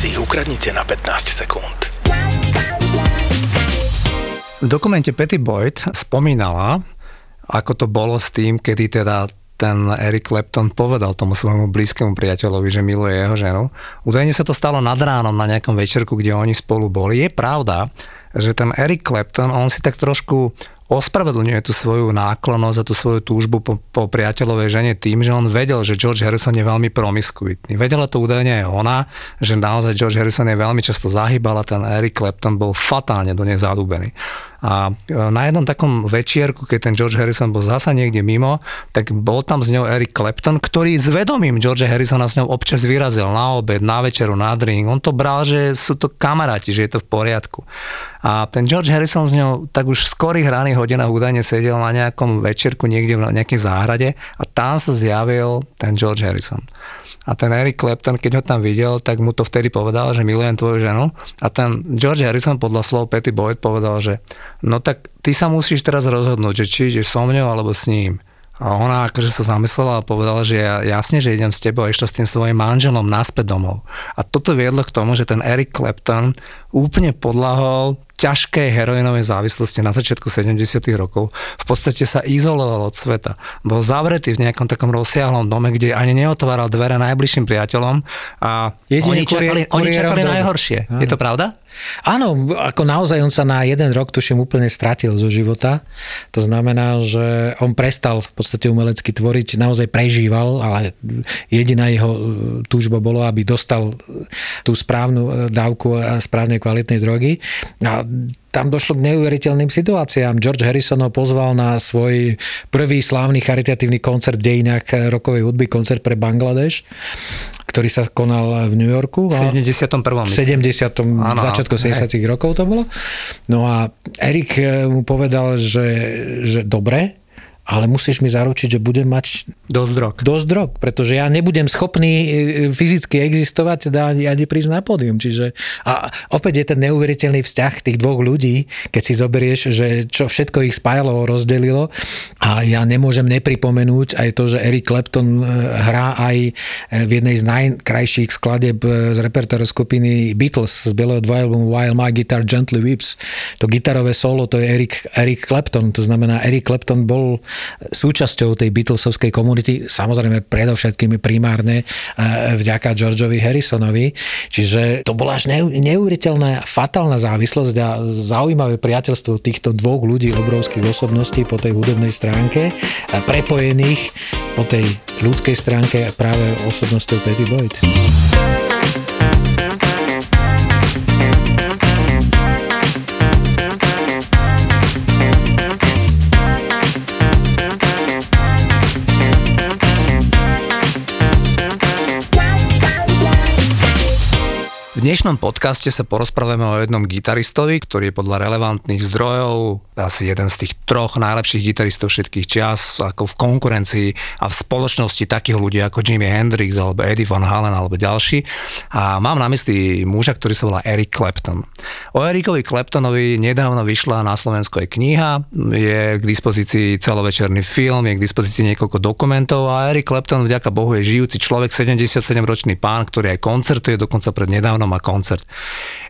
si ich ukradnite na 15 sekúnd. V dokumente Petty Boyd spomínala, ako to bolo s tým, kedy teda ten Eric Clapton povedal tomu svojmu blízkemu priateľovi, že miluje jeho ženu. Údajne sa to stalo nad ránom na nejakom večerku, kde oni spolu boli. Je pravda, že ten Eric Clapton, on si tak trošku ospravedlňuje tú svoju náklonosť a tú svoju túžbu po, po priateľovej žene tým, že on vedel, že George Harrison je veľmi promiskuitný. Vedela to údajne aj ona, že naozaj George Harrison je veľmi často zahýbal a ten Eric Clapton bol fatálne do nej zadúbený. A e, na jednom takom večierku, keď ten George Harrison bol zasa niekde mimo, tak bol tam s ňou Eric Clapton, ktorý s vedomím George Harrisona s ňou občas vyrazil na obed, na večeru, na drink. On to bral, že sú to kamaráti, že je to v poriadku. A ten George Harrison s ňou tak už v skorých raných hodinách údajne sedel na nejakom večerku niekde v nejakej záhrade a tam sa zjavil ten George Harrison. A ten Eric Clapton, keď ho tam videl, tak mu to vtedy povedal, že milujem tvoju ženu. A ten George Harrison podľa slov Petty Boyd povedal, že no tak ty sa musíš teraz rozhodnúť, že či ideš so mňou alebo s ním. A ona akože sa zamyslela a povedala, že ja, jasne, že idem s tebou a išla s tým svojim manželom naspäť domov. A toto viedlo k tomu, že ten Eric Clapton úplne podlahol ťažkej heroinovej závislosti na začiatku 70. rokov. V podstate sa izoloval od sveta. Bol zavretý v nejakom takom rozsiahlom dome, kde ani neotváral dvere najbližším priateľom a Jedine oni čakali, oni čakali najhoršie. Áno. Je to pravda? Áno, ako naozaj on sa na jeden rok, tuším, úplne stratil zo života. To znamená, že on prestal v podstate umelecky tvoriť, naozaj prežíval, ale jediná jeho e, túžba bolo, aby dostal tú správnu e, dávku a správnej kvalitnej drogy. A tam došlo k neuveriteľným situáciám. George Harrison ho pozval na svoj prvý slávny charitatívny koncert v dejinách rokovej hudby, koncert pre Bangladeš, ktorý sa konal v New Yorku. V 71. V 70. Áno, začiatku 70. rokov to bolo. No a Erik mu povedal, že, že dobre, ale musíš mi zaručiť, že budem mať dosť drog. Dosť drog, pretože ja nebudem schopný e, fyzicky existovať, teda ani prísť na pódium. Čiže, a opäť je ten neuveriteľný vzťah tých dvoch ľudí, keď si zoberieš, že čo všetko ich spájalo, rozdelilo a ja nemôžem nepripomenúť aj to, že Eric Clapton e, hrá aj e, v jednej z najkrajších skladeb z repertoáru skupiny Beatles z bieleho dvojalbumu While My Guitar Gently Weeps. To gitarové solo, to je Eric, Eric Clapton, to znamená Eric Clapton bol súčasťou tej Beatlesovskej komunity, samozrejme predovšetkými primárne e, vďaka Georgeovi Harrisonovi. Čiže to bola až neuveriteľná fatálna závislosť a zaujímavé priateľstvo týchto dvoch ľudí, obrovských osobností po tej hudobnej stránke, prepojených po tej ľudskej stránke práve osobnosťou Petty Boyd. V dnešnom podcaste sa porozprávame o jednom gitaristovi, ktorý je podľa relevantných zdrojov asi jeden z tých troch najlepších gitaristov všetkých čias, ako v konkurencii a v spoločnosti takých ľudí ako Jimi Hendrix alebo Eddie Van Halen alebo ďalší. A mám na mysli muža, ktorý sa volá Eric Clapton. O Ericovi Claptonovi nedávno vyšla na Slovensku aj kniha, je k dispozícii celovečerný film, je k dispozícii niekoľko dokumentov a Eric Clapton vďaka Bohu je žijúci človek, 77-ročný pán, ktorý aj koncertuje dokonca pred nedávnom má koncert.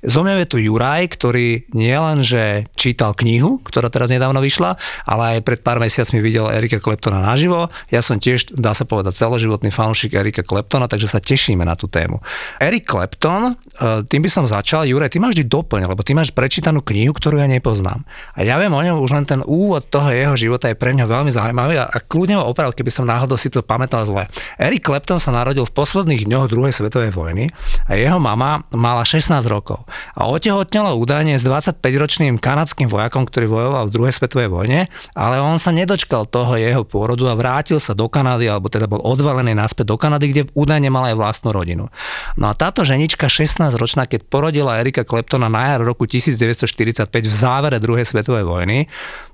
Zo mňa je tu Juraj, ktorý nielen, že čítal knihu, ktorá teraz nedávno vyšla, ale aj pred pár mesiacmi videl Erika Kleptona naživo. Ja som tiež, dá sa povedať, celoživotný fanúšik Erika Kleptona, takže sa tešíme na tú tému. Erik Klepton, e, tým by som začal. Juraj, ty máš vždy doplň, lebo ty máš prečítanú knihu, ktorú ja nepoznám. A ja viem o ňom, už len ten úvod toho jeho života je pre mňa veľmi zaujímavý a, a kľudne ho opravil, keby som náhodou si to pamätal zle. Erik Klepton sa narodil v posledných dňoch druhej svetovej vojny a jeho mama mala 16 rokov a otehotnela údajne s 25-ročným kanadským vojakom, ktorý vojoval v druhej svetovej vojne, ale on sa nedočkal toho jeho pôrodu a vrátil sa do Kanady, alebo teda bol odvalený naspäť do Kanady, kde údajne mal aj vlastnú rodinu. No a táto ženička 16-ročná, keď porodila Erika Kleptona na jar roku 1945 v závere druhej svetovej vojny,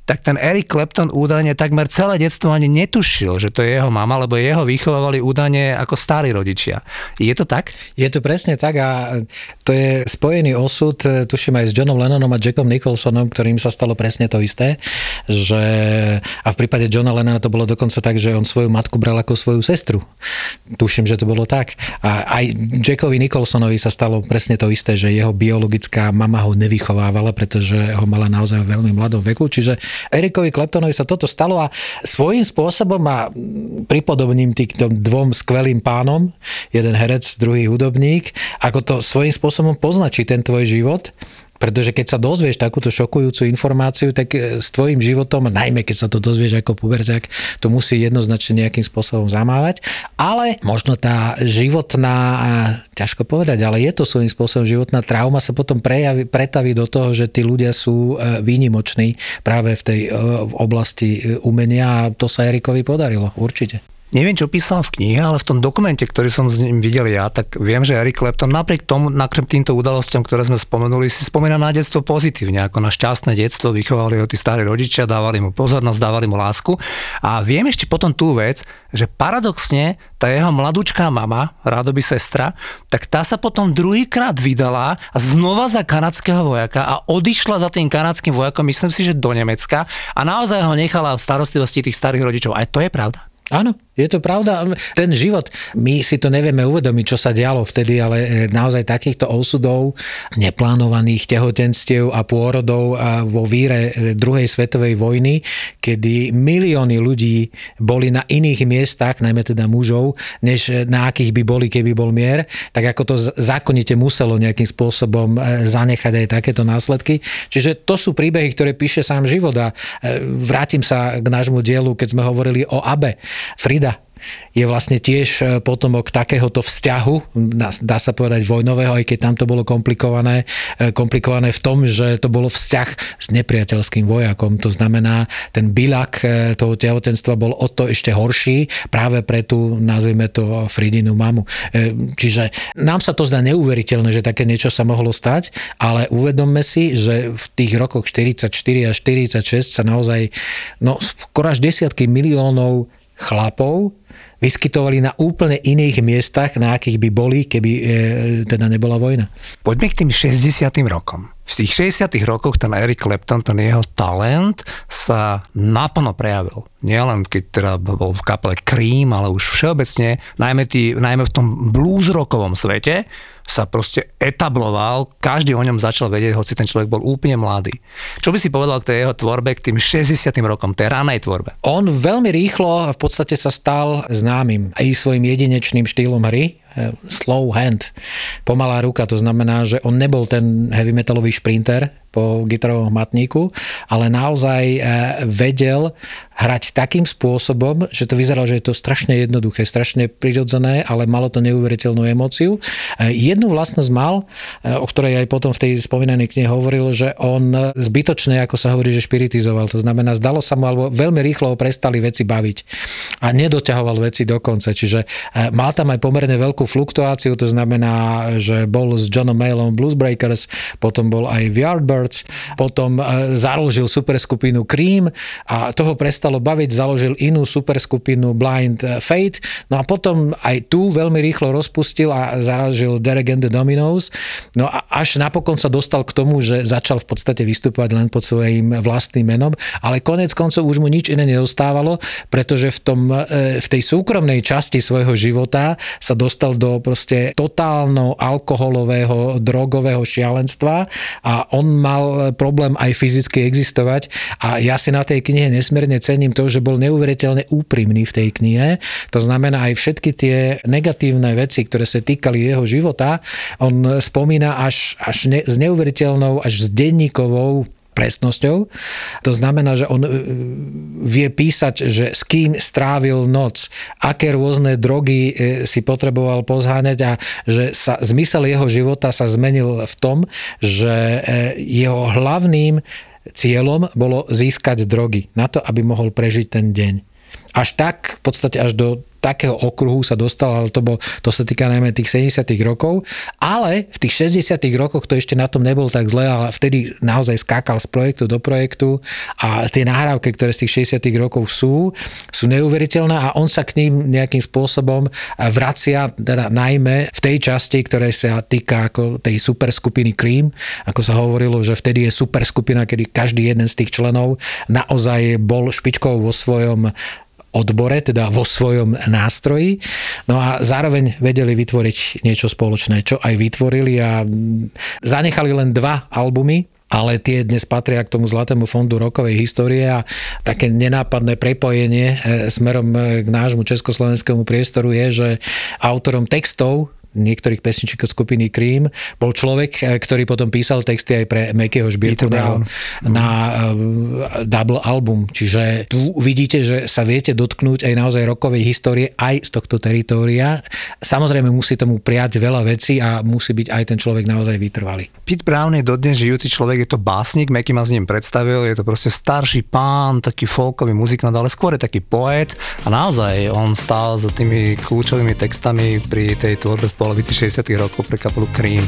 tak ten Eric Clapton údajne takmer celé detstvo ani netušil, že to je jeho mama, lebo jeho vychovávali údajne ako starí rodičia. Je to tak? Je to presne tak a to je spojený osud, tuším aj s Johnom Lennonom a Jackom Nicholsonom, ktorým sa stalo presne to isté, že a v prípade Johna Lennona to bolo dokonca tak, že on svoju matku bral ako svoju sestru. Tuším, že to bolo tak. A aj Jackovi Nicholsonovi sa stalo presne to isté, že jeho biologická mama ho nevychovávala, pretože ho mala naozaj v veľmi mladom veku, čiže Erikovi Kleptonovi sa toto stalo a svojím spôsobom a pripodobním týmto dvom skvelým pánom, jeden herec, druhý hudobník, ako to svojím spôsobom poznačí ten tvoj život pretože keď sa dozvieš takúto šokujúcu informáciu, tak e, s tvojim životom, najmä keď sa to dozvieš ako puberťak, to musí jednoznačne nejakým spôsobom zamávať. Ale možno tá životná, ťažko povedať, ale je to svojím spôsobom životná trauma sa potom prejaví, pretaví do toho, že tí ľudia sú e, výnimoční práve v tej e, v oblasti umenia a to sa Erikovi podarilo, určite. Neviem, čo písal v knihe, ale v tom dokumente, ktorý som s ním videl ja, tak viem, že Eric Clapton napriek tomu, napriek týmto udalostiam, ktoré sme spomenuli, si spomína na detstvo pozitívne, ako na šťastné detstvo, vychovali ho tí starí rodičia, dávali mu pozornosť, dávali mu lásku. A viem ešte potom tú vec, že paradoxne tá jeho mladúčká mama, rádoby sestra, tak tá sa potom druhýkrát vydala znova za kanadského vojaka a odišla za tým kanadským vojakom, myslím si, že do Nemecka a naozaj ho nechala v starostlivosti tých starých rodičov. Aj to je pravda? Áno, je to pravda. Ten život, my si to nevieme uvedomiť, čo sa dialo vtedy, ale e, naozaj takýchto osudov, neplánovaných tehotenstiev a pôrodov a vo víre e, druhej svetovej vojny, kedy milióny ľudí boli na iných miestach, najmä teda mužov, než e, na akých by boli, keby bol mier, tak ako to zákonite muselo nejakým spôsobom zanechať aj takéto následky. Čiže to sú príbehy, ktoré píše sám život a vrátim sa k nášmu dielu, keď sme hovorili o Abe Frida je vlastne tiež e, potomok takéhoto vzťahu, dá sa povedať vojnového, aj keď tam to bolo komplikované, e, komplikované v tom, že to bolo vzťah s nepriateľským vojakom. To znamená, ten bilak e, toho tehotenstva bol o to ešte horší práve pre tú, nazvime to, Fridinu mamu. Čiže nám sa to zdá neuveriteľné, že také niečo sa mohlo stať, ale uvedomme si, že v tých rokoch 44 a 46 sa naozaj no, skoro až desiatky miliónov chlapov vyskytovali na úplne iných miestach, na akých by boli, keby e, teda nebola vojna. Poďme k tým 60. rokom. V tých 60. rokoch ten Eric Clapton, ten jeho talent sa naplno prejavil. Nielen keď teda bol v kapele Cream, ale už všeobecne, najmä, tý, najmä v tom blues svete, sa proste etabloval, každý o ňom začal vedieť, hoci ten človek bol úplne mladý. Čo by si povedal k tej jeho tvorbe, k tým 60. rokom, tej ranej tvorbe? On veľmi rýchlo v podstate sa stal známym aj svojim jedinečným štýlom hry, slow hand, pomalá ruka, to znamená, že on nebol ten heavy metalový šprinter, po gitarovom matníku, ale naozaj e, vedel hrať takým spôsobom, že to vyzeralo, že je to strašne jednoduché, strašne prirodzené, ale malo to neuveriteľnú emóciu. E, jednu vlastnosť mal, e, o ktorej aj potom v tej spomínanej knihe hovoril, že on zbytočne, ako sa hovorí, že špiritizoval. To znamená, zdalo sa mu, alebo veľmi rýchlo ho prestali veci baviť a nedoťahoval veci do konca. Čiže mal tam aj pomerne veľkú fluktuáciu, to znamená, že bol s Johnom Mailom Bluesbreakers, potom bol aj v Yardbird, Records, potom e, založil superskupinu Cream a toho prestalo baviť, založil inú superskupinu Blind e, Fate, no a potom aj tu veľmi rýchlo rozpustil a založil Derek and the Dominos, no a až napokon sa dostal k tomu, že začal v podstate vystupovať len pod svojím vlastným menom, ale konec koncov už mu nič iné nedostávalo, pretože v, tom, e, v tej súkromnej časti svojho života sa dostal do proste totálno alkoholového, drogového šialenstva a on mal mal problém aj fyzicky existovať a ja si na tej knihe nesmierne cením to, že bol neuveriteľne úprimný v tej knihe. To znamená aj všetky tie negatívne veci, ktoré sa týkali jeho života, on spomína až, až ne, s neuveriteľnou, až s denníkovou presnosťou. To znamená, že on e, vie písať, že s kým strávil noc, aké rôzne drogy e, si potreboval pozháňať a že sa, zmysel jeho života sa zmenil v tom, že e, jeho hlavným cieľom bolo získať drogy na to, aby mohol prežiť ten deň. Až tak, v podstate až do takého okruhu sa dostal, ale to, bol, to sa týka najmä tých 70 rokov, ale v tých 60 rokoch to ešte na tom nebol tak zle, ale vtedy naozaj skákal z projektu do projektu a tie nahrávky, ktoré z tých 60 rokov sú, sú neuveriteľné a on sa k ním nejakým spôsobom vracia, teda najmä v tej časti, ktoré sa týka ako tej super skupiny Cream, ako sa hovorilo, že vtedy je super skupina, kedy každý jeden z tých členov naozaj bol špičkou vo svojom odbore, teda vo svojom nástroji. No a zároveň vedeli vytvoriť niečo spoločné, čo aj vytvorili a zanechali len dva albumy, ale tie dnes patria k tomu Zlatému fondu rokovej histórie a také nenápadné prepojenie e, smerom e, k nášmu československému priestoru je, že autorom textov niektorých pesničíkov skupiny Cream. Bol človek, e, ktorý potom písal texty aj pre Makeyho Žbírku na, na uh, double album. Čiže tu vidíte, že sa viete dotknúť aj naozaj rokovej histórie aj z tohto teritória. Samozrejme musí tomu prijať veľa vecí a musí byť aj ten človek naozaj vytrvalý. Pete Brown je dodnes žijúci človek, je to básnik, Makey ma s ním predstavil, je to proste starší pán, taký folkový muzikant, ale skôr je taký poet a naozaj on stál za tými kľúčovými textami pri tej tvorbe v polovici 60 rokov pre kapelu Cream.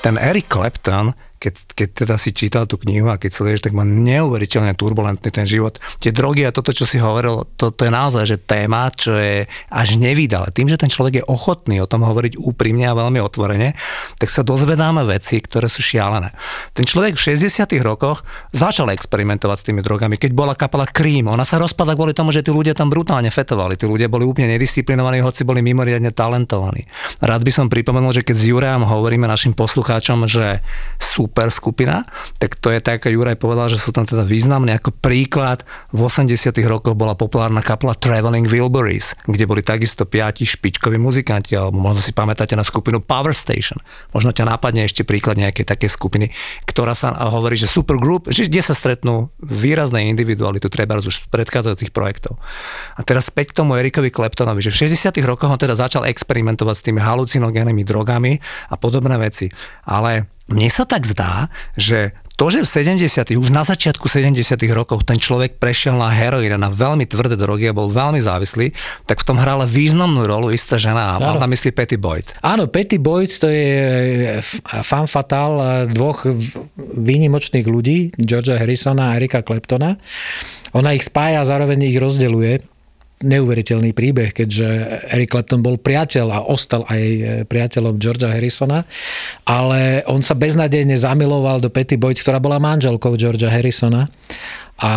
Ten Eric Clapton keď, keď teda si čítal tú knihu a keď sleduješ, tak má neuveriteľne turbulentný ten život. Tie drogy a toto, čo si hovoril, to, to je naozaj že téma, čo je až nevydale. Tým, že ten človek je ochotný o tom hovoriť úprimne a veľmi otvorene, tak sa dozvedáme veci, ktoré sú šialené. Ten človek v 60 rokoch začal experimentovať s tými drogami, keď bola kapela Cream. Ona sa rozpada kvôli tomu, že tí ľudia tam brutálne fetovali. Tí ľudia boli úplne nedisciplinovaní, hoci boli mimoriadne talentovaní. Rád by som pripomenul, že keď s Jurajom hovoríme našim poslucháčom, že sú super skupina, tak to je tak, ako Juraj povedal, že sú tam teda významné. Ako príklad, v 80 rokoch bola populárna kapela Traveling Wilburys, kde boli takisto piati špičkoví muzikanti, alebo možno si pamätáte na skupinu Power Station. Možno ťa nápadne ešte príklad nejakej také skupiny, ktorá sa hovorí, že super group, že kde sa stretnú výrazné individuality, treba už z predchádzajúcich projektov. A teraz späť k tomu Erikovi Kleptonovi, že v 60 rokoch on teda začal experimentovať s tými halucinogénnymi drogami a podobné veci. Ale mne sa tak zdá, že to, že v 70. už na začiatku 70. rokov ten človek prešiel na heroín na veľmi tvrdé drogy a bol veľmi závislý, tak v tom hrala významnú rolu istá žena a mám na mysli Petty Boyd. Áno, Petty Boyd to je fan fatal dvoch výnimočných ľudí, Georgia Harrisona a Erika Claptona. Ona ich spája a zároveň ich rozdeluje neuveriteľný príbeh, keďže Eric Clapton bol priateľ a ostal aj e, priateľom Georgia Harrisona, ale on sa beznadejne zamiloval do Petty Boyd, ktorá bola manželkou Georgia Harrisona. A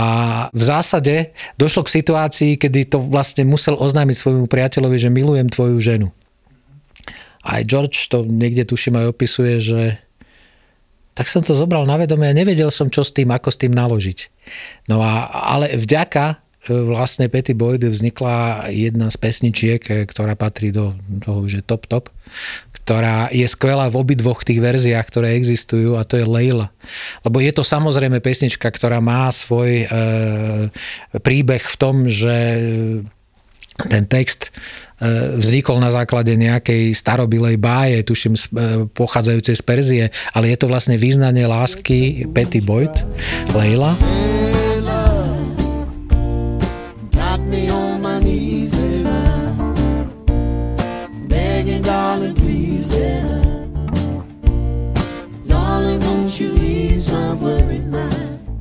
v zásade došlo k situácii, kedy to vlastne musel oznámiť svojmu priateľovi, že milujem tvoju ženu. Aj George to niekde tuším aj opisuje, že tak som to zobral na vedomie a nevedel som, čo s tým, ako s tým naložiť. No a, ale vďaka vlastne Petty Boyd vznikla jedna z pesničiek, eh, ktorá patrí do toho, že top top, ktorá je skvelá v obidvoch tých verziách, ktoré existujú a to je Leila. Lebo je to samozrejme pesnička, ktorá má svoj e, príbeh v tom, že ten text e, vznikol na základe nejakej starobilej báje, tuším, pochádzajúcej z Perzie, ale je to vlastne význanie lásky Petty Boyd, Leila.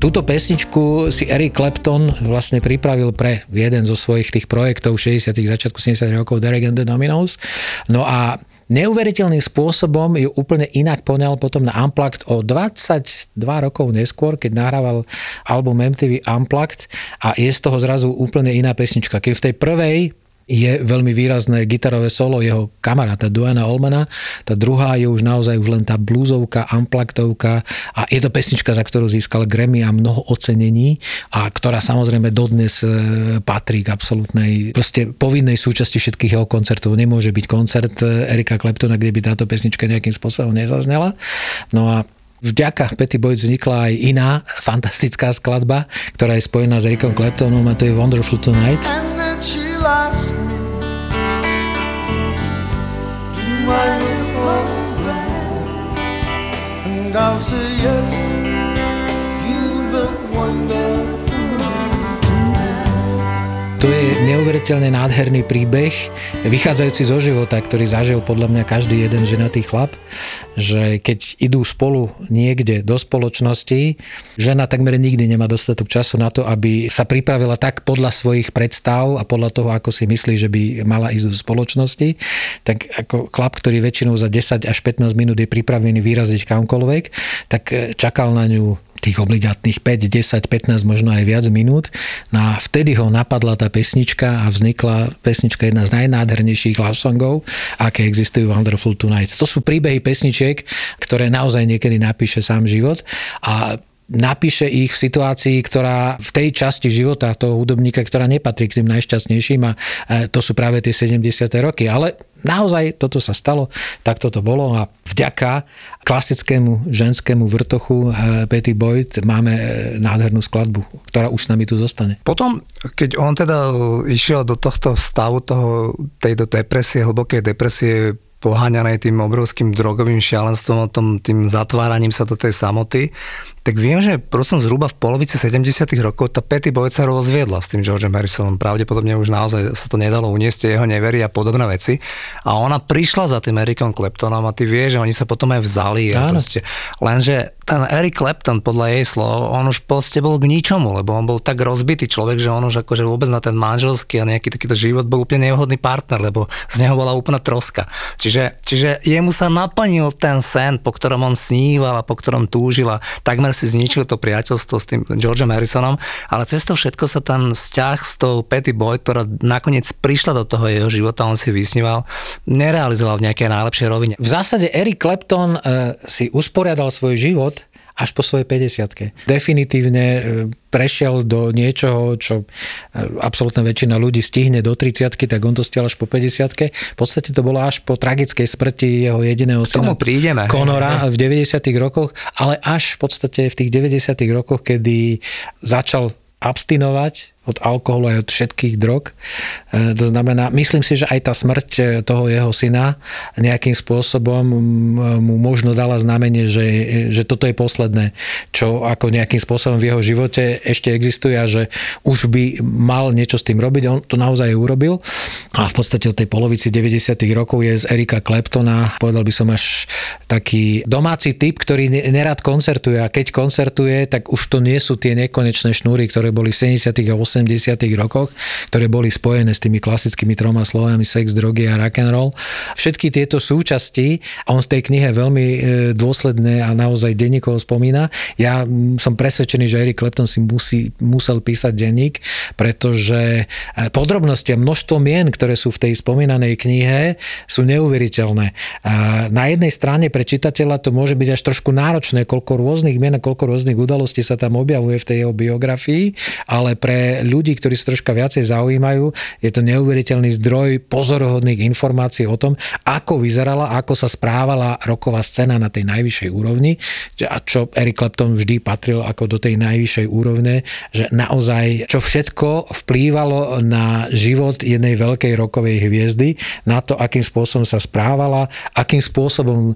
Túto pesničku si Eric Clapton vlastne pripravil pre jeden zo svojich tých projektov 60 začiatku 70 rokov Derek and the Dominos. No a neuveriteľným spôsobom ju úplne inak poňal potom na Unplugged o 22 rokov neskôr, keď nahrával album MTV Unplugged a je z toho zrazu úplne iná pesnička. Keď v tej prvej je veľmi výrazné gitarové solo jeho kamaráta Duana Olmana. Tá druhá je už naozaj už len tá blúzovka, amplaktovka a je to pesnička, za ktorú získal Grammy a mnoho ocenení a ktorá samozrejme dodnes e, patrí k absolútnej proste povinnej súčasti všetkých jeho koncertov. Nemôže byť koncert e, Erika Kleptona, kde by táto pesnička nejakým spôsobom nezaznela. No a Vďaka Petty Boyd vznikla aj iná fantastická skladba, ktorá je spojená s Ericom Claptonom a to je Wonderful Tonight. that she'll ask me, Do I look alright? And I'll say, Yes, you look wonderful. To je neuveriteľne nádherný príbeh, vychádzajúci zo života, ktorý zažil podľa mňa každý jeden ženatý chlap, že keď idú spolu niekde do spoločnosti, žena takmer nikdy nemá dostatok času na to, aby sa pripravila tak podľa svojich predstav a podľa toho, ako si myslí, že by mala ísť do spoločnosti, tak ako chlap, ktorý väčšinou za 10 až 15 minút je pripravený vyraziť kamkoľvek, tak čakal na ňu tých obligátnych 5, 10, 15, možno aj viac minút. No a vtedy ho napadla tá pesnička a vznikla pesnička jedna z najnádhernejších love songov, aké existujú Wonderful Tonight. To sú príbehy pesničiek, ktoré naozaj niekedy napíše sám život a napíše ich v situácii, ktorá v tej časti života toho hudobníka, ktorá nepatrí k tým najšťastnejším a to sú práve tie 70. roky. Ale naozaj toto sa stalo, tak toto bolo a vďaka klasickému ženskému vrtochu eh, Petty Boyd máme eh, nádhernú skladbu, ktorá už s nami tu zostane. Potom, keď on teda išiel do tohto stavu, toho, tejto depresie, hlbokej depresie, poháňanej tým obrovským drogovým šialenstvom, tom, tým zatváraním sa do tej samoty, tak viem, že prosím zhruba v polovici 70 rokov tá Petty Boyd sa rozviedla s tým Georgeom Harrisonom. Pravdepodobne už naozaj sa to nedalo uniesť, jeho neverí a podobné veci. A ona prišla za tým Ericom Claptonom a ty vieš, že oni sa potom aj vzali. A proste. Lenže ten Eric Clapton, podľa jej slov, on už proste bol k ničomu, lebo on bol tak rozbitý človek, že on už akože vôbec na ten manželský a nejaký takýto život bol úplne nevhodný partner, lebo z neho bola úplná troska. Čiže, čiže jemu sa naplnil ten sen, po ktorom on sníval a po ktorom túžila takmer si zničil to priateľstvo s tým Georgeom Harrisonom, ale cez to všetko sa ten vzťah s tou Petty Boy, ktorá nakoniec prišla do toho jeho života, on si vysníval, nerealizoval v nejakej najlepšej rovine. V zásade Eric Clapton uh, si usporiadal svoj život až po svojej 50 Definitívne e, prešiel do niečoho, čo e, absolútna väčšina ľudí stihne do 30 tak on to stiel až po 50 V podstate to bolo až po tragickej smrti jeho jediného syna prídeme. Konora v 90 rokoch, ale až v podstate v tých 90 rokoch, kedy začal abstinovať od alkoholu aj od všetkých drog. E, to znamená, myslím si, že aj tá smrť e, toho jeho syna nejakým spôsobom mu možno dala znamenie, že, že toto je posledné, čo ako nejakým spôsobom v jeho živote ešte existuje a že už by mal niečo s tým robiť. On to naozaj urobil a v podstate od tej polovici 90. rokov je z Erika Kleptona, povedal by som až taký domáci typ, ktorý nerad koncertuje a keď koncertuje, tak už to nie sú tie nekonečné šnúry, ktoré boli v 70. a 80 80 rokoch, ktoré boli spojené s tými klasickými troma slovami sex, drogy a rock and roll. Všetky tieto súčasti, on v tej knihe veľmi e, dôsledne a naozaj denníkovo spomína. Ja som presvedčený, že Eric Clapton si musí, musel písať denník, pretože e, podrobnosti a množstvo mien, ktoré sú v tej spomínanej knihe, sú neuveriteľné. Na jednej strane pre čitateľa to môže byť až trošku náročné, koľko rôznych mien a koľko rôznych udalostí sa tam objavuje v tej jeho biografii, ale pre ľudí, ktorí sa troška viacej zaujímajú, je to neuveriteľný zdroj pozorohodných informácií o tom, ako vyzerala, ako sa správala roková scéna na tej najvyššej úrovni. A čo Eric Clapton vždy patril ako do tej najvyššej úrovne, že naozaj čo všetko vplývalo na život jednej veľkej rokovej hviezdy, na to, akým spôsobom sa správala, akým spôsobom e,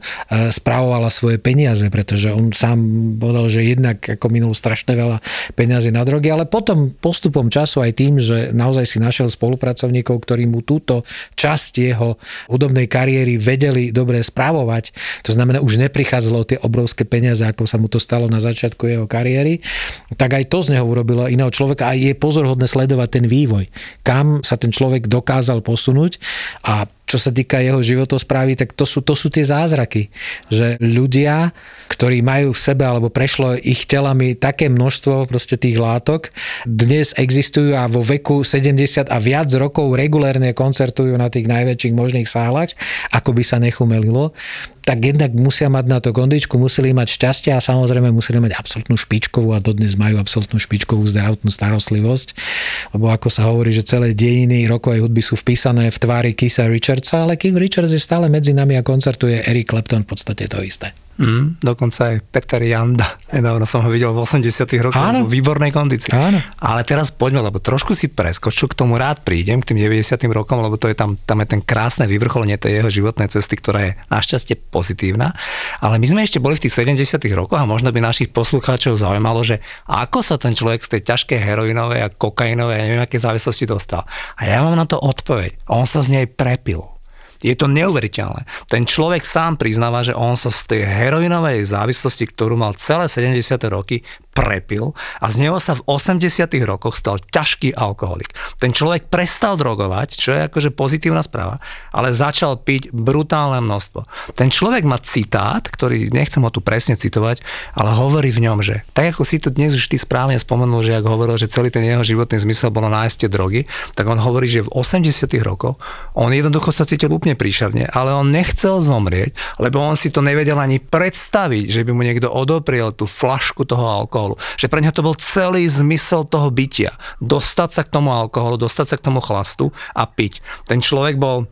správovala svoje peniaze, pretože on sám povedal, že jednak ako minul strašne veľa peniazy na drogy, ale potom postupom postupom času aj tým, že naozaj si našiel spolupracovníkov, ktorí mu túto časť jeho hudobnej kariéry vedeli dobre správovať. To znamená, už neprichádzalo tie obrovské peniaze, ako sa mu to stalo na začiatku jeho kariéry, tak aj to z neho urobilo iného človeka a je pozorhodné sledovať ten vývoj, kam sa ten človek dokázal posunúť a čo sa týka jeho životosprávy, tak to sú, to sú tie zázraky, že ľudia, ktorí majú v sebe alebo prešlo ich telami také množstvo proste tých látok, dnes existujú a vo veku 70 a viac rokov regulérne koncertujú na tých najväčších možných sálach, ako by sa nechumelilo tak jednak musia mať na to kondičku, museli mať šťastie a samozrejme museli mať absolútnu špičkovú a dodnes majú absolútnu špičkovú zdravotnú starostlivosť, lebo ako sa hovorí, že celé dejiny rokovej hudby sú vpísané v tvári Kisa Richardsa, ale Keith Richards je stále medzi nami a koncertuje Eric Clapton v podstate to isté. Mm, dokonca aj Peter Janda. Nedávno som ho videl v 80 rokoch Áno. v výbornej kondícii. Áno. Ale teraz poďme, lebo trošku si preskočil, k tomu rád prídem, k tým 90 rokom, lebo to je tam, tam je ten krásne vyvrcholenie tej jeho životnej cesty, ktorá je našťastie pozitívna. Ale my sme ešte boli v tých 70 rokoch a možno by našich poslucháčov zaujímalo, že ako sa ten človek z tej ťažkej heroinovej a kokainovej a neviem aké závislosti dostal. A ja mám na to odpoveď. On sa z nej prepil. Je to neuveriteľné. Ten človek sám priznáva, že on sa z tej heroinovej závislosti, ktorú mal celé 70. roky, prepil a z neho sa v 80 rokoch stal ťažký alkoholik. Ten človek prestal drogovať, čo je akože pozitívna správa, ale začal piť brutálne množstvo. Ten človek má citát, ktorý nechcem ho tu presne citovať, ale hovorí v ňom, že tak ako si to dnes už ty správne spomenul, že ak hovoril, že celý ten jeho životný zmysel bolo nájsť drogy, tak on hovorí, že v 80 rokoch on jednoducho sa cítil úplne príšerne, ale on nechcel zomrieť, lebo on si to nevedel ani predstaviť, že by mu niekto odopriel tú flašku toho alkoholu alkoholu. Že pre neho to bol celý zmysel toho bytia. Dostať sa k tomu alkoholu, dostať sa k tomu chlastu a piť. Ten človek bol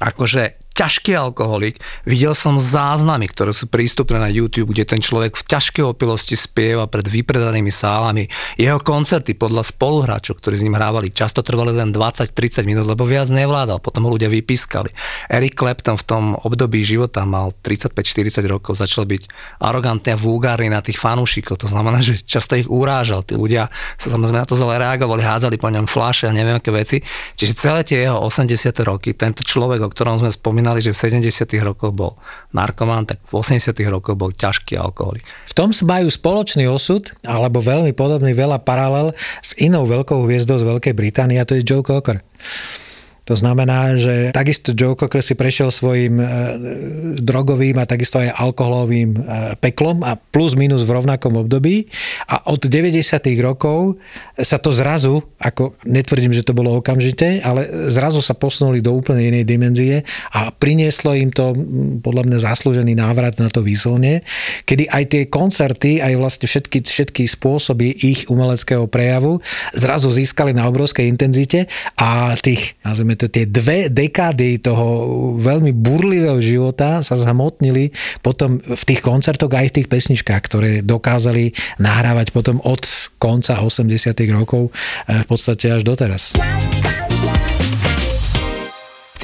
akože ťažký alkoholik. Videl som záznamy, ktoré sú prístupné na YouTube, kde ten človek v ťažkej opilosti spieva pred vypredanými sálami. Jeho koncerty podľa spoluhráčov, ktorí s ním hrávali, často trvali len 20-30 minút, lebo viac nevládal, potom ho ľudia vypískali. Eric Clapton v tom období života mal 35-40 rokov, začal byť arogantný a vulgárny na tých fanúšikov, to znamená, že často ich urážal. Tí ľudia sa samozrejme na to zle reagovali, hádzali po ňom fláše a neviem aké veci. Čiže celé tie jeho 80. roky, tento človek, o ktorom sme spomínali, spomínali, že v 70. rokoch bol narkomán, tak v 80. rokoch bol ťažký alkoholik. V tom majú spoločný osud, alebo veľmi podobný veľa paralel s inou veľkou hviezdou z Veľkej Británie a to je Joe Cocker. To znamená, že takisto Joe Cocker si prešiel svojim e, drogovým a takisto aj alkoholovým e, peklom a plus minus v rovnakom období a od 90. rokov sa to zrazu, ako netvrdím, že to bolo okamžite, ale zrazu sa posunuli do úplne inej dimenzie a prinieslo im to podľa mňa zaslúžený návrat na to výslne, kedy aj tie koncerty, aj vlastne všetky, všetky spôsoby ich umeleckého prejavu zrazu získali na obrovskej intenzite a tých, nazvime to tie dve dekády toho veľmi burlivého života sa zhmotnili potom v tých koncertoch aj v tých pesničkách, ktoré dokázali nahrávať potom od konca 80 rokov eh, v podstate až doteraz.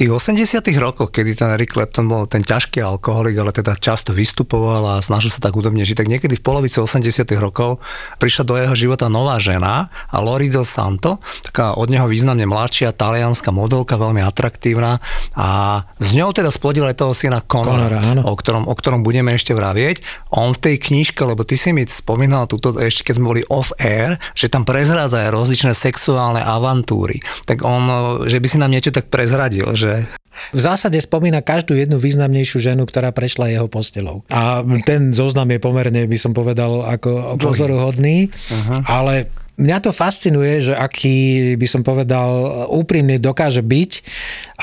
Tých 80 rokoch, kedy ten Eric Clapton bol ten ťažký alkoholik, ale teda často vystupoval a snažil sa tak údobne žiť, tak niekedy v polovici 80 rokov prišla do jeho života nová žena a Lori Del Santo, taká od neho významne mladšia talianská modelka, veľmi atraktívna a s ňou teda splodil aj toho syna Conora, Conora o, ktorom, o ktorom budeme ešte vravieť. On v tej knižke, lebo ty si mi spomínal túto, ešte keď sme boli off-air, že tam prezrádza aj rozličné sexuálne avantúry. Tak on, že by si nám niečo tak prezradil, že v zásade spomína každú jednu významnejšiu ženu, ktorá prešla jeho postelou. A ten zoznam je pomerne, by som povedal, ako pozoruhodný, ale Mňa to fascinuje, že aký by som povedal úprimne dokáže byť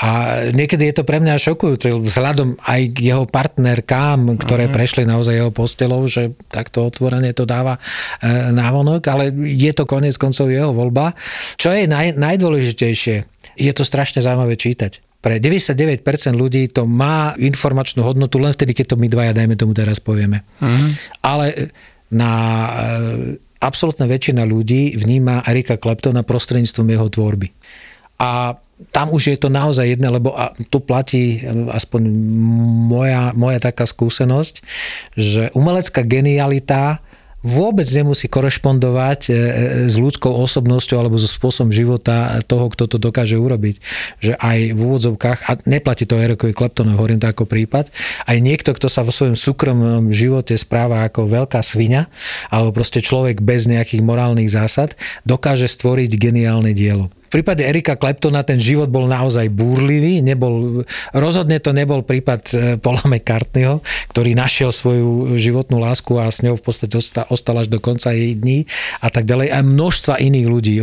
a niekedy je to pre mňa šokujúce vzhľadom aj k jeho partnerkám, ktoré uh-huh. prešli naozaj jeho postelou, že takto otvorene to dáva e, návonok, ale je to konec koncov jeho voľba. Čo je naj, najdôležitejšie? je to strašne zaujímavé čítať. Pre 99% ľudí to má informačnú hodnotu len vtedy, keď to my dvaja, dajme tomu teraz povieme. Uh-huh. Ale na e, absolútna väčšina ľudí vníma Erika Kleptona prostredníctvom jeho tvorby. A tam už je to naozaj jedné, lebo a tu platí aspoň moja, moja taká skúsenosť, že umelecká genialita vôbec nemusí korešpondovať e, e, s ľudskou osobnosťou alebo so spôsobom života toho, kto to dokáže urobiť. Že aj v úvodzovkách, a neplatí to Ericovi Kleptonovi, hovorím to ako prípad, aj niekto, kto sa vo svojom súkromnom živote správa ako veľká svinia, alebo proste človek bez nejakých morálnych zásad, dokáže stvoriť geniálne dielo. Prípade Erika Kleptona ten život bol naozaj búrlivý, nebol, rozhodne to nebol prípad e, Paula McCartneyho, ktorý našiel svoju životnú lásku a s ňou v podstate ostal až do konca jej dní a tak ďalej. A množstva iných ľudí.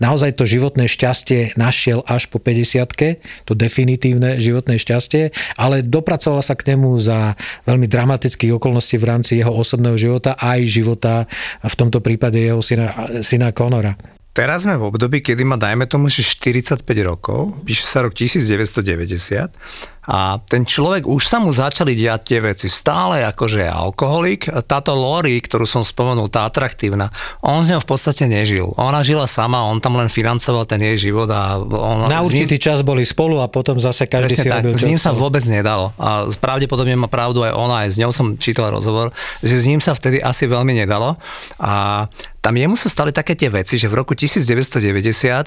Naozaj to životné šťastie našiel až po 50 to definitívne životné šťastie, ale dopracovala sa k nemu za veľmi dramatických okolností v rámci jeho osobného života aj života v tomto prípade jeho syna, syna Conora. Teraz sme v období, kedy má dajme tomu, že 45 rokov, píše sa rok 1990 a ten človek, už sa mu začali diať tie veci. Stále akože je alkoholik. Táto Lori, ktorú som spomenul, tá atraktívna, on z ňou v podstate nežil. Ona žila sama, on tam len financoval ten jej život. A on, Na určitý ním, čas boli spolu a potom zase každý si tak, robil S ním sa vôbec nedalo. A pravdepodobne má pravdu aj ona, aj s ňou som čítal rozhovor, že s ním sa vtedy asi veľmi nedalo. A tam jemu sa stali také tie veci, že v roku 1990 e,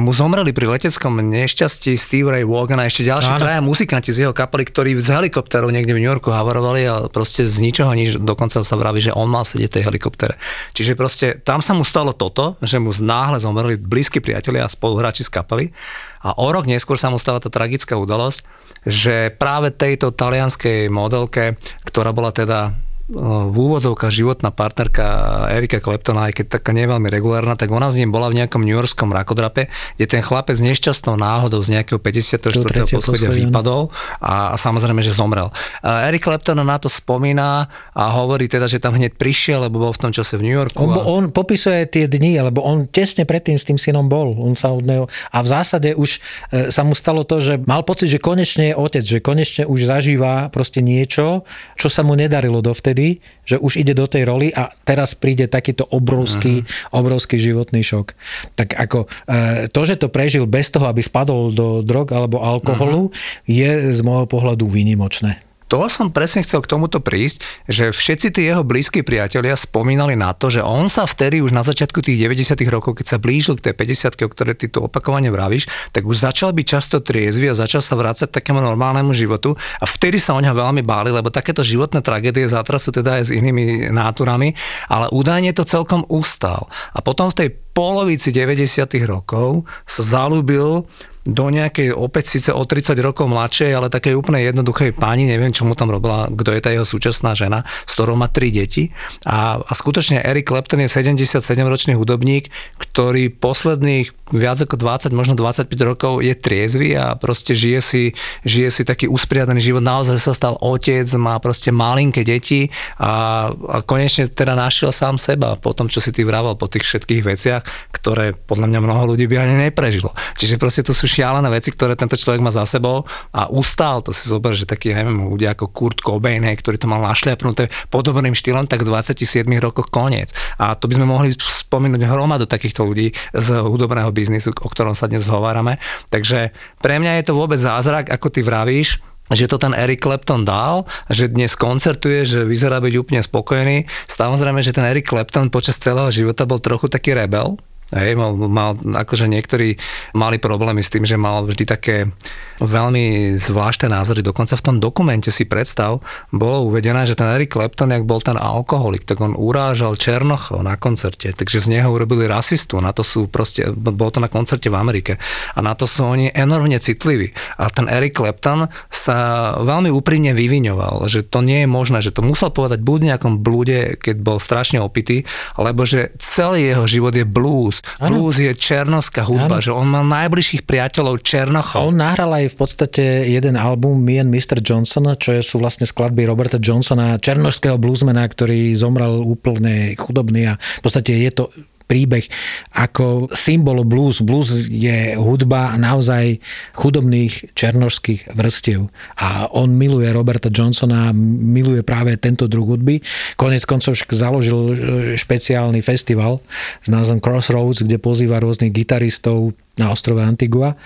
mu zomreli pri leteckom nešťastí Steve Ray Vaughan a ešte ďalší traja muzikanti z jeho kapely, ktorí z helikopterov niekde v New Yorku havarovali a proste z ničoho nič, dokonca sa vraví, že on mal sedieť v tej helikoptere. Čiže proste tam sa mu stalo toto, že mu náhle zomreli blízki priatelia a spoluhráči z kapely a o rok neskôr sa mu stala tá tragická udalosť, že práve tejto talianskej modelke, ktorá bola teda v úvodzovkách životná partnerka Erika Kleptona, aj keď taká neveľmi regulárna, tak ona s ním bola v nejakom New Yorkskom rakodrape, kde ten chlapec nešťastnou náhodou z nejakého 54. poschodia vypadol a, a samozrejme, že zomrel. Erik Klepton na to spomína a hovorí teda, že tam hneď prišiel, lebo bol v tom čase v New Yorku. On, a... on popisuje tie dni, lebo on tesne predtým s tým synom bol. On sa od neho, a v zásade už e, sa mu stalo to, že mal pocit, že konečne je otec, že konečne už zažíva proste niečo, čo sa mu nedarilo dovtedy vtedy, že už ide do tej roli a teraz príde takýto obrovský, uh-huh. obrovský životný šok. Tak ako e, to, že to prežil bez toho, aby spadol do drog alebo alkoholu, uh-huh. je z môjho pohľadu výnimočné to som presne chcel k tomuto prísť, že všetci tí jeho blízki priatelia spomínali na to, že on sa vtedy už na začiatku tých 90. rokov, keď sa blížil k tej 50 o ktorej ty tu opakovane vravíš, tak už začal byť často triezvy a začal sa vrácať takému normálnemu životu a vtedy sa o ňa veľmi báli, lebo takéto životné tragédie sú teda aj s inými náturami, ale údajne to celkom ustal. A potom v tej polovici 90. rokov sa zalúbil do nejakej, opäť síce o 30 rokov mladšej, ale takej úplne jednoduchej pani, neviem, čo mu tam robila, kto je tá jeho súčasná žena, s ktorou má tri deti. A, a skutočne Eric Clapton je 77-ročný hudobník, ktorý posledných viac ako 20, možno 25 rokov je triezvy a proste žije si, žije si taký usporiadaný život. Naozaj sa stal otec, má proste malinké deti a, a konečne teda našiel sám seba po tom, čo si ty vravel, po tých všetkých veciach, ktoré podľa mňa mnoho ľudí by ani neprežilo. Čiže proste to sú šialené veci, ktoré tento človek má za sebou a ustál, to si zober, že taký, neviem, ľudia ako Kurt Cobain, hej, ktorý to mal našliapnuté podobným štýlom, tak v 27 rokoch koniec. A to by sme mohli spomenúť hromadu takýchto ľudí z hudobného biznisu, o ktorom sa dnes hovárame. Takže pre mňa je to vôbec zázrak, ako ty vravíš, že to ten Eric Clapton dal, že dnes koncertuje, že vyzerá byť úplne spokojný. Samozrejme, že ten Eric Clapton počas celého života bol trochu taký rebel, Hej, mal, mal, akože niektorí mali problémy s tým, že mal vždy také veľmi zvláštne názory. Dokonca v tom dokumente si predstav, bolo uvedené, že ten Eric Clapton, jak bol ten alkoholik, tak on urážal Černochov na koncerte, takže z neho urobili rasistu. Na to sú proste, bol to na koncerte v Amerike. A na to sú oni enormne citliví. A ten Eric Clapton sa veľmi úprimne vyviňoval, že to nie je možné, že to musel povedať buď v nejakom blúde, keď bol strašne opitý, alebo že celý jeho život je blues Ano. Blues je černovská hudba, ano. že on mal najbližších priateľov Černochov. On nahral aj v podstate jeden album Me and Mr. Johnson, čo sú vlastne skladby Roberta Johnsona, černožského bluesmana, ktorý zomrel úplne chudobný a v podstate je to príbeh ako symbol blues. Blues je hudba naozaj chudobných černožských vrstiev. A on miluje Roberta Johnsona, miluje práve tento druh hudby. Konec koncov založil e, špeciálny festival s názvom Crossroads, kde pozýva rôznych gitaristov, na ostrove Antigua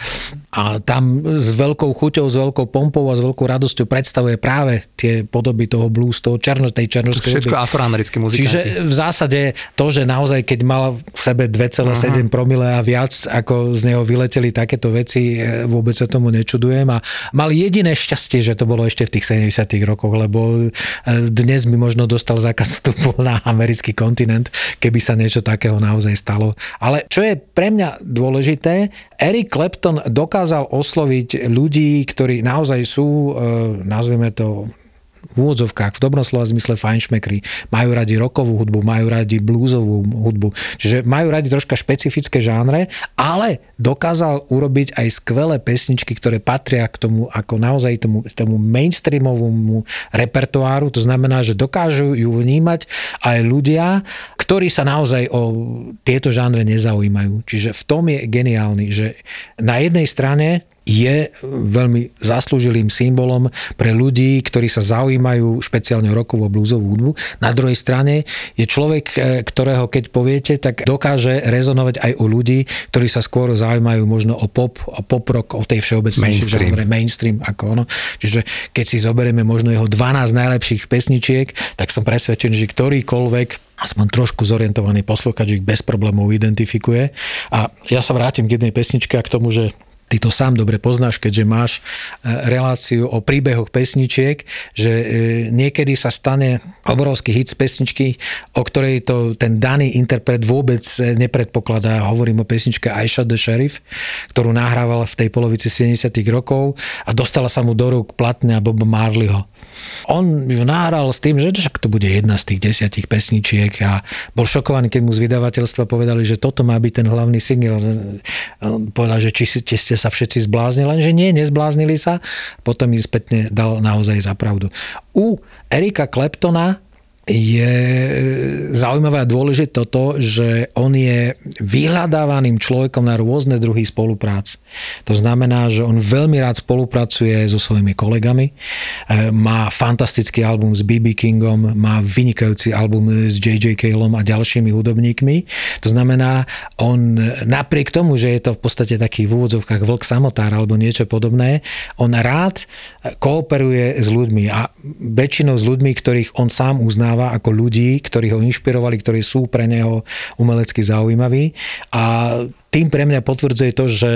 a tam s veľkou chuťou, s veľkou pompou a s veľkou radosťou predstavuje práve tie podoby toho blues, toho černo, tej černoskej Všetko afroamerické muzikanti. Čiže v zásade to, že naozaj, keď mal v sebe 2,7 uh-huh. promile a viac, ako z neho vyleteli takéto veci, e, vôbec sa tomu nečudujem a mal jediné šťastie, že to bolo ešte v tých 70 rokoch, lebo e, dnes by možno dostal zákaz vstupu na americký kontinent, keby sa niečo takého naozaj stalo. Ale čo je pre mňa dôležité, Eric Clapton dokázal osloviť ľudí, ktorí naozaj sú, e, nazveme to v úvodzovkách, v dobrom slova zmysle fajnšmekry, majú radi rokovú hudbu, majú radi bluesovú hudbu, čiže majú radi troška špecifické žánre, ale dokázal urobiť aj skvelé pesničky, ktoré patria k tomu ako naozaj tomu, tomu mainstreamovému repertoáru, to znamená, že dokážu ju vnímať aj ľudia, ktorí sa naozaj o tieto žánre nezaujímajú. Čiže v tom je geniálny, že na jednej strane je veľmi zaslúžilým symbolom pre ľudí, ktorí sa zaujímajú špeciálne rokovú a bluesovú hudbu. Na druhej strane je človek, e, ktorého keď poviete, tak dokáže rezonovať aj u ľudí, ktorí sa skôr zaujímajú možno o pop, o pop rock, o tej všeobecnej žánre, mainstream. Ako ono. Čiže keď si zoberieme možno jeho 12 najlepších pesničiek, tak som presvedčený, že ktorýkoľvek aspoň trošku zorientovaný posluchač ich bez problémov identifikuje. A ja sa vrátim k jednej pesničke a k tomu, že Ty to sám dobre poznáš, keďže máš e, reláciu o príbehoch pesničiek, že e, niekedy sa stane obrovský hit z pesničky, o ktorej to ten daný interpret vôbec e, nepredpokladá. Hovorím o pesničke Aisha the Sheriff, ktorú nahrával v tej polovici 70 rokov a dostala sa mu do rúk platňa Boba Marleyho. On ju nahral s tým, že to bude jedna z tých desiatich pesničiek a bol šokovaný, keď mu z vydavateľstva povedali, že toto má byť ten hlavný single. Povedal, že či ste ste sa všetci zbláznili, lenže nie, nezbláznili sa. Potom im spätne dal naozaj za pravdu. U Erika Kleptona je zaujímavé a dôležité toto, že on je vyhľadávaným človekom na rôzne druhy spoluprác. To znamená, že on veľmi rád spolupracuje so svojimi kolegami, e, má fantastický album s BB Kingom, má vynikajúci album s J.J. Kalom a ďalšími hudobníkmi. To znamená, on napriek tomu, že je to v podstate taký v úvodzovkách vlk samotár alebo niečo podobné, on rád kooperuje s ľuďmi a väčšinou s ľuďmi, ktorých on sám uznáva uznáva ako ľudí, ktorí ho inšpirovali, ktorí sú pre neho umelecky zaujímaví a tým pre mňa potvrdzuje to, že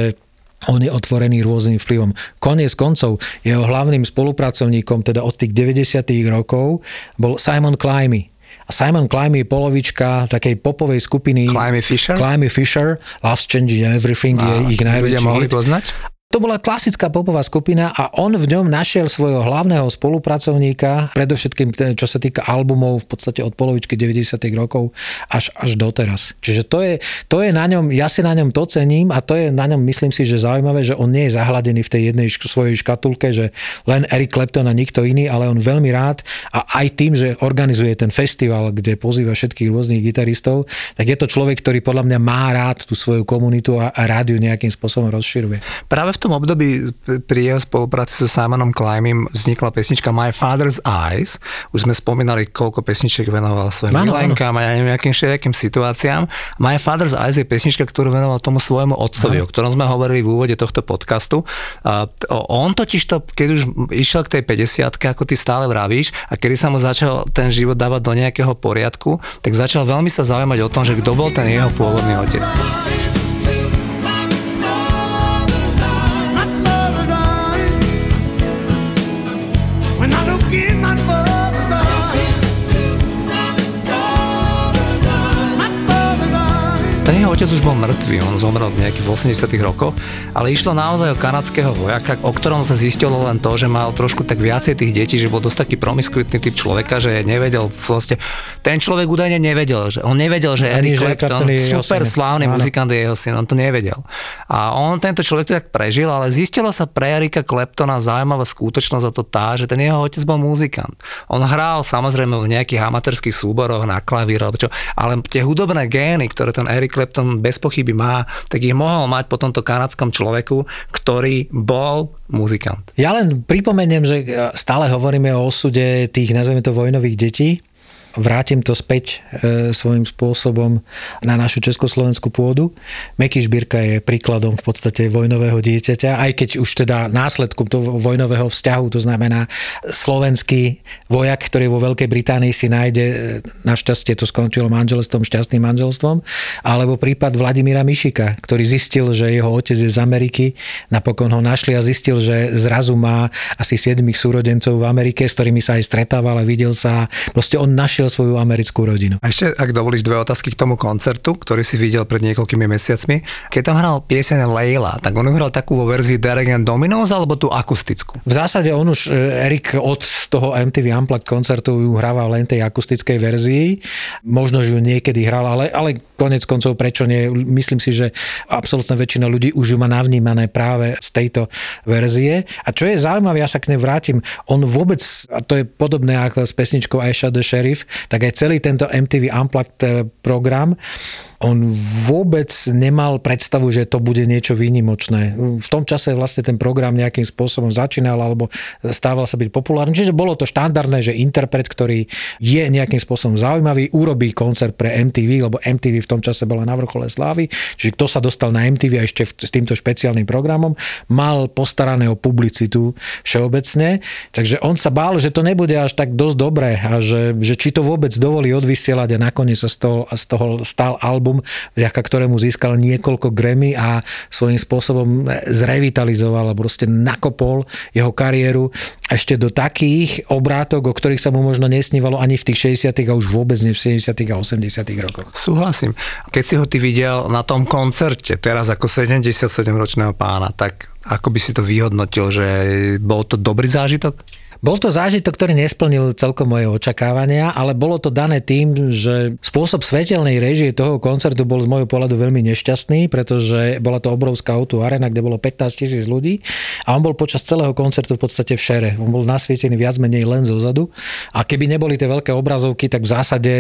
on je otvorený rôznym vplyvom. Koniec koncov, jeho hlavným spolupracovníkom, teda od tých 90. rokov, bol Simon Climby. A Simon Climby je polovička takej popovej skupiny Climby Fisher? Climby Fisher, Last Change Everything a je ich najväčší. mohli poznať? To bola klasická popová skupina a on v ňom našiel svojho hlavného spolupracovníka, predovšetkým čo sa týka albumov v podstate od polovičky 90. rokov až, až doteraz. Čiže to je, to je na ňom, ja si na ňom to cením a to je na ňom, myslím si, že zaujímavé, že on nie je zahladený v tej jednej svojej škatulke, že len Eric Clapton a nikto iný, ale on veľmi rád a aj tým, že organizuje ten festival, kde pozýva všetkých rôznych gitaristov, tak je to človek, ktorý podľa mňa má rád tú svoju komunitu a, a rád nejakým spôsobom rozširuje. Práve v tom období pri jeho spolupráci so Simonom Climbim vznikla pesnička My Father's Eyes. Už sme spomínali, koľko pesničiek venoval svojim milenkám a ja neviem, akým všetkým situáciám. My Father's Eyes je pesnička, ktorú venoval tomu svojmu otcovi, o ktorom sme hovorili v úvode tohto podcastu. A on totiž to, keď už išiel k tej 50 ako ty stále vravíš, a kedy sa mu začal ten život dávať do nejakého poriadku, tak začal veľmi sa zaujímať o tom, že kto bol ten jeho pôvodný otec. Otec už bol mŕtvý, on zomrel v nejakých 80 rokoch, ale išlo naozaj o kanadského vojaka, o ktorom sa zistilo len to, že mal trošku tak viacej tých detí, že bol dosť taký promiskuitný typ človeka, že nevedel vlastne, ten človek údajne nevedel, že on nevedel, že Eric Clapton, super slávny muzikant je jeho syn, on to nevedel. A on tento človek to tak prežil, ale zistilo sa pre Erika Claptona zaujímavá skutočnosť a to tá, že ten jeho otec bol muzikant. On hral samozrejme v nejakých amatérských súboroch na klavír, alebo čo, ale tie hudobné gény, ktoré ten Eric Clapton bez pochyby má, tak ich mohol mať po tomto kanadskom človeku, ktorý bol muzikant. Ja len pripomeniem, že stále hovoríme o osude tých, nazveme to, vojnových detí vrátim to späť e, svojím spôsobom na našu československú pôdu. Meky Šbírka je príkladom v podstate vojnového dieťaťa, aj keď už teda následkom toho vojnového vzťahu, to znamená slovenský vojak, ktorý vo Veľkej Británii si nájde, e, našťastie to skončilo manželstvom, šťastným manželstvom, alebo prípad Vladimíra Mišika, ktorý zistil, že jeho otec je z Ameriky, napokon ho našli a zistil, že zrazu má asi 7 súrodencov v Amerike, s ktorými sa aj stretával a videl sa. Proste on našiel svoju americkú rodinu. A ešte, ak dovolíš dve otázky k tomu koncertu, ktorý si videl pred niekoľkými mesiacmi. Keď tam hral pieseň Leila, tak on hral takú vo verzii Deregen Dominos alebo tú akustickú? V zásade on už, e, Erik, od toho MTV Unplugged koncertu ju hrával len tej akustickej verzii. Možno, že ju niekedy hral, ale, ale konec koncov prečo nie? Myslím si, že absolútna väčšina ľudí už ju má navnímané práve z tejto verzie. A čo je zaujímavé, ja sa k nej vrátim, on vôbec, a to je podobné ako s pesničkou Aisha the Sheriff, tak aj celý tento MTV Unplugged eh, program on vôbec nemal predstavu, že to bude niečo výnimočné. V tom čase vlastne ten program nejakým spôsobom začínal alebo stával sa byť populárny. Čiže bolo to štandardné, že interpret, ktorý je nejakým spôsobom zaujímavý, urobí koncert pre MTV, lebo MTV v tom čase bola na vrchole slávy. Čiže kto sa dostal na MTV a ešte s týmto špeciálnym programom, mal postarané o publicitu všeobecne. Takže on sa bál, že to nebude až tak dosť dobré a že, že či to vôbec dovolí odvysielať a nakoniec sa z toho, z toho stal album album, vďaka ktorému získal niekoľko Grammy a svojím spôsobom zrevitalizoval a proste nakopol jeho kariéru ešte do takých obrátok, o ktorých sa mu možno nesnívalo ani v tých 60 a už vôbec nie v 70 a 80 rokoch. Súhlasím. Keď si ho ty videl na tom koncerte, teraz ako 77-ročného pána, tak ako by si to vyhodnotil, že bol to dobrý zážitok? Bol to zážitok, ktorý nesplnil celkom moje očakávania, ale bolo to dané tým, že spôsob svetelnej režie toho koncertu bol z môjho pohľadu veľmi nešťastný, pretože bola to obrovská auto arena, kde bolo 15 tisíc ľudí a on bol počas celého koncertu v podstate v šere. On bol nasvietený viac menej len zo zadu a keby neboli tie veľké obrazovky, tak v zásade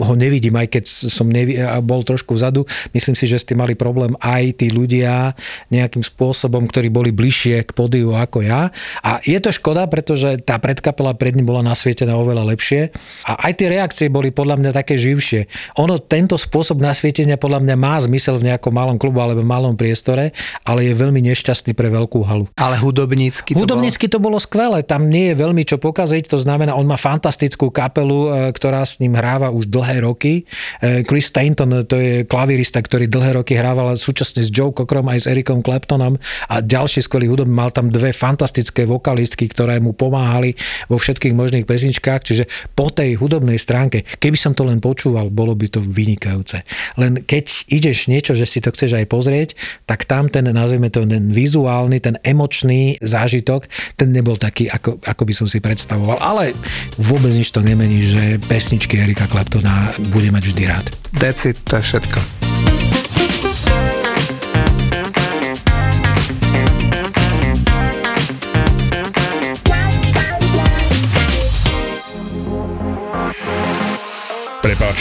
ho nevidím, aj keď som nevi- bol trošku vzadu. Myslím si, že s tým mali problém aj tí ľudia nejakým spôsobom, ktorí boli bližšie k podiu ako ja. A je to škoda, pretože pretože tá predkapela pred ním bola nasvietená oveľa lepšie a aj tie reakcie boli podľa mňa také živšie. Ono, tento spôsob nasvietenia podľa mňa má zmysel v nejakom malom klubu alebo v malom priestore, ale je veľmi nešťastný pre veľkú halu. Ale hudobnícky to Hudobnícky bolo? to bolo skvelé, tam nie je veľmi čo pokaziť, to znamená, on má fantastickú kapelu, e, ktorá s ním hráva už dlhé roky. E, Chris Stanton, to je klavirista, ktorý dlhé roky hrával súčasne s Joe Cockrom aj s Ericom Claptonom a ďalší skvelý hudobník. Mal tam dve fantastické vokalistky, ktoré mu pomáhali vo všetkých možných pesničkách, čiže po tej hudobnej stránke, keby som to len počúval, bolo by to vynikajúce. Len keď ideš niečo, že si to chceš aj pozrieť, tak tam ten, nazveme to, ten vizuálny, ten emočný zážitok, ten nebol taký, ako, ako by som si predstavoval. Ale vôbec nič to nemení, že pesničky Erika Claptona bude mať vždy rád. That's it, to je všetko.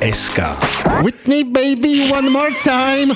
www.zapotur.sk Whitney baby one more time